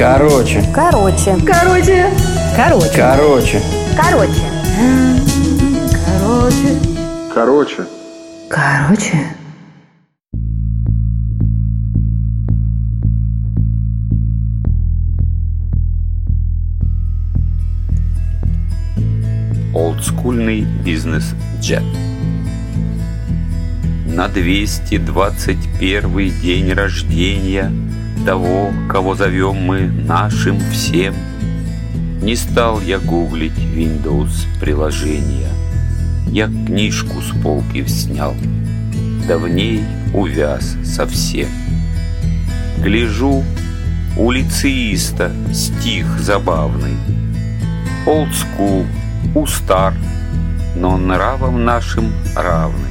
Короче. Короче. Короче. Короче. Короче. Короче. Короче. Короче. Короче. Олдскульный бизнес-джет. На 221 день рождения того, кого зовем мы нашим всем, не стал я гуглить Windows приложения. Я книжку с полки снял, да в ней увяз совсем. Гляжу, у лицеиста стих забавный. Олдскул, устар, но нравом нашим равный.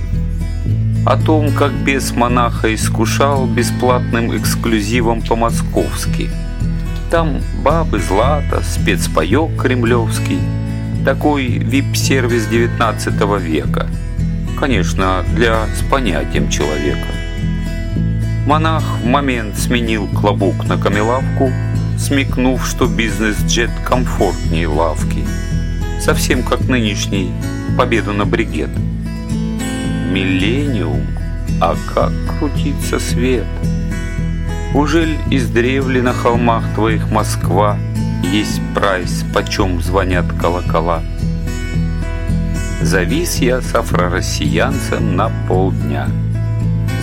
О том, как бес монаха искушал бесплатным эксклюзивом по-московски. Там бабы злато, спецпаёк кремлевский, такой вип-сервис 19 века. Конечно, для с понятием человека. Монах в момент сменил клобук на камелавку, смекнув, что бизнес-джет комфортнее лавки. Совсем как нынешний победу на бригет. Миллениум, а как крутится свет? Ужель издревле на холмах твоих Москва Есть прайс, почем звонят колокола? Завис я с афро-россиянцем на полдня.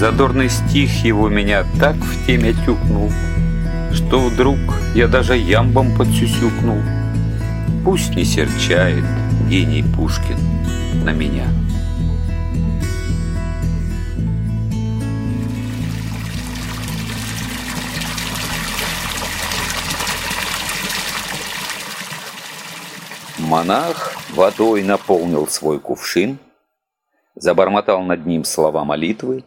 Задорный стих его меня так в теме тюкнул, Что вдруг я даже ямбом подсюсюкнул. Пусть не серчает гений Пушкин на меня. Монах водой наполнил свой кувшин, забормотал над ним слова молитвы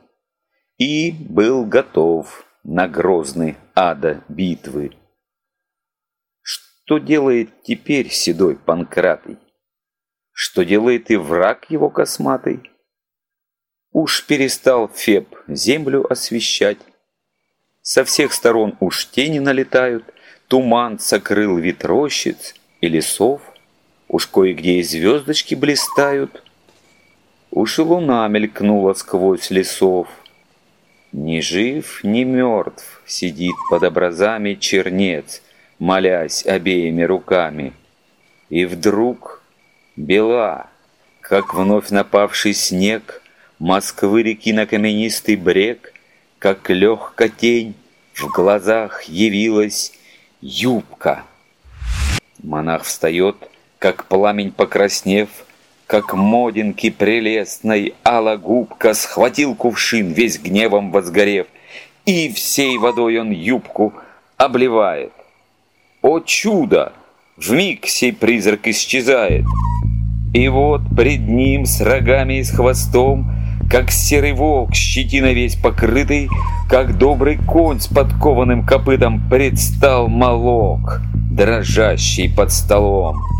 и был готов на грозный ада битвы. Что делает теперь седой Панкратый? Что делает и враг его косматый? Уж перестал Феб землю освещать, со всех сторон уж тени налетают, Туман сокрыл ветрощиц и лесов, Уж кое-где и звездочки блистают, Уж и луна мелькнула сквозь лесов. Ни жив, ни мертв сидит под образами чернец, Молясь обеими руками. И вдруг бела, как вновь напавший снег, Москвы реки на каменистый брег, Как легка тень в глазах явилась юбка. Монах встает, как пламень покраснев, как модинки прелестной губка схватил кувшин, весь гневом возгорев, и всей водой он юбку обливает. О чудо! Вмиг сей призрак исчезает. И вот пред ним с рогами и с хвостом, как серый волк, щетина весь покрытый, как добрый конь с подкованным копытом предстал молок, дрожащий под столом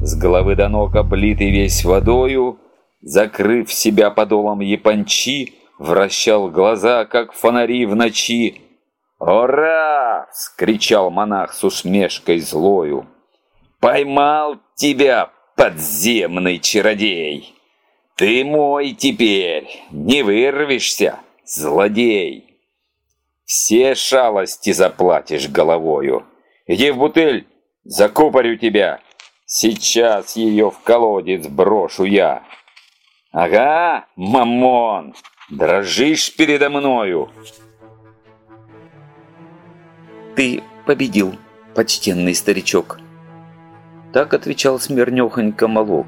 с головы до ног облитый весь водою, закрыв себя подолом япончи, вращал глаза, как фонари в ночи. «Ура!» — скричал монах с усмешкой злою. «Поймал тебя, подземный чародей! Ты мой теперь, не вырвешься, злодей! Все шалости заплатишь головою. Иди в бутыль, закупорю тебя!» Сейчас ее в колодец брошу я. Ага, мамон, дрожишь передо мною. Ты победил, почтенный старичок. Так отвечал смирнёхонько Молок.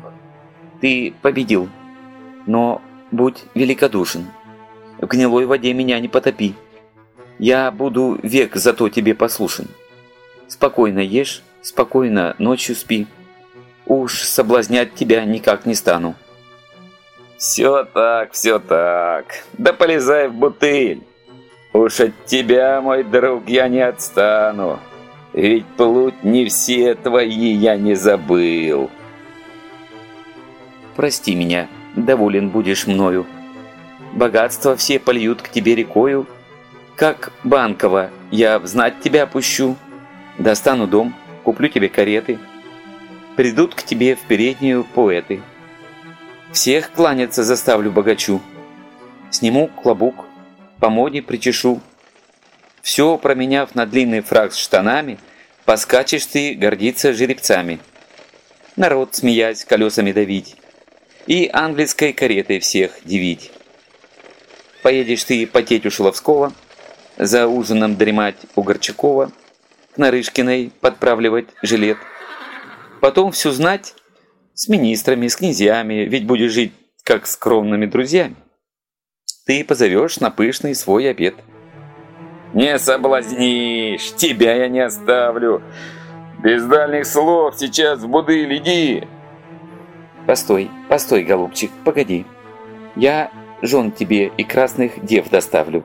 Ты победил, но будь великодушен. В гнилой воде меня не потопи. Я буду век зато тебе послушен. Спокойно ешь, спокойно ночью спи. Уж соблазнять тебя никак не стану. Все так, все так. Да полезай в бутыль. Уж от тебя, мой друг, я не отстану. Ведь плуть не все твои я не забыл. Прости меня, доволен будешь мною. Богатства все польют к тебе рекою. Как банково я знать тебя пущу. Достану дом, куплю тебе кареты. Придут к тебе в переднюю поэты. Всех кланяться заставлю богачу. Сниму клобук, по моде причешу. Все променяв на длинный фраг с штанами, Поскачешь ты гордиться жеребцами. Народ, смеясь, колесами давить. И английской каретой всех дивить. Поедешь ты потеть у Шиловского, За ужином дремать у Горчакова, К Нарышкиной подправливать жилет. Потом всю знать с министрами, с князьями, Ведь будешь жить как с кровными друзьями. Ты позовешь на пышный свой обед – не соблазнишь, тебя я не оставлю. Без дальних слов сейчас в буды леди. Постой, постой, голубчик, погоди. Я жен тебе и красных дев доставлю.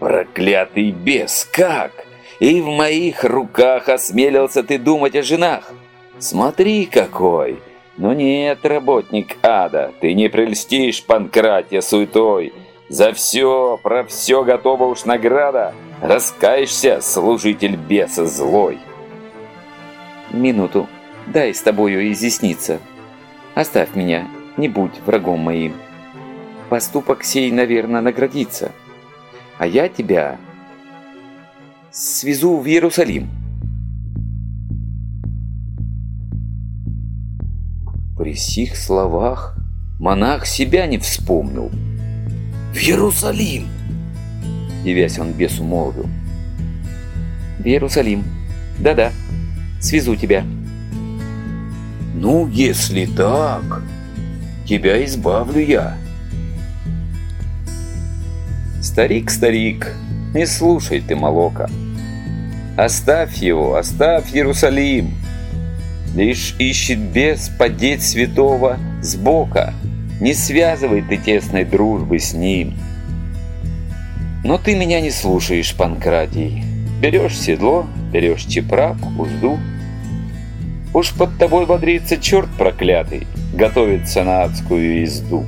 Проклятый бес, как? И в моих руках осмелился ты думать о женах. Смотри какой! Но нет, работник ада, ты не прельстишь Панкратия суетой, за все, про все готова уж награда. Раскаешься, служитель беса злой. Минуту, дай с тобою изъясниться. Оставь меня, не будь врагом моим. Поступок сей, наверное, наградится. А я тебя свезу в Иерусалим. При сих словах монах себя не вспомнил. В Иерусалим!» Девясь он бесу молвил. «В Иерусалим. Да-да, свезу тебя». «Ну, если так, тебя избавлю я». «Старик, старик, не слушай ты молока. Оставь его, оставь Иерусалим. Лишь ищет бес подеть святого сбока». Не связывай ты тесной дружбы с ним. Но ты меня не слушаешь, Панкратий. Берешь седло, берешь чепрак, узду. Уж под тобой бодрится черт проклятый, готовится на адскую езду.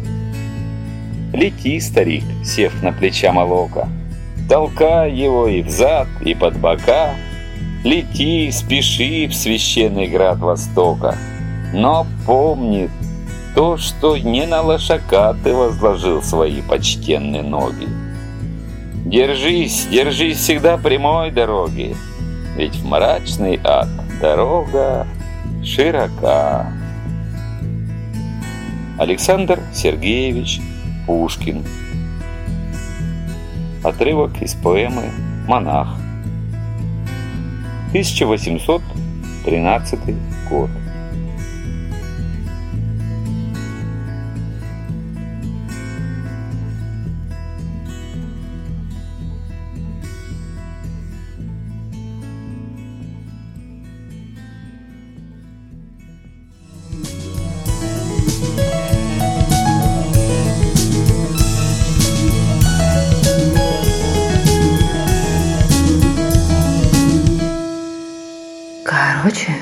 Лети, старик, сев на плеча молока, толкай его и взад, и под бока. Лети, спеши в священный град Востока, но помни, то, что не на лошака ты возложил свои почтенные ноги. Держись, держись всегда прямой дороги, ведь в мрачный ад дорога широка. Александр Сергеевич Пушкин Отрывок из поэмы «Монах» 1813 год Короче,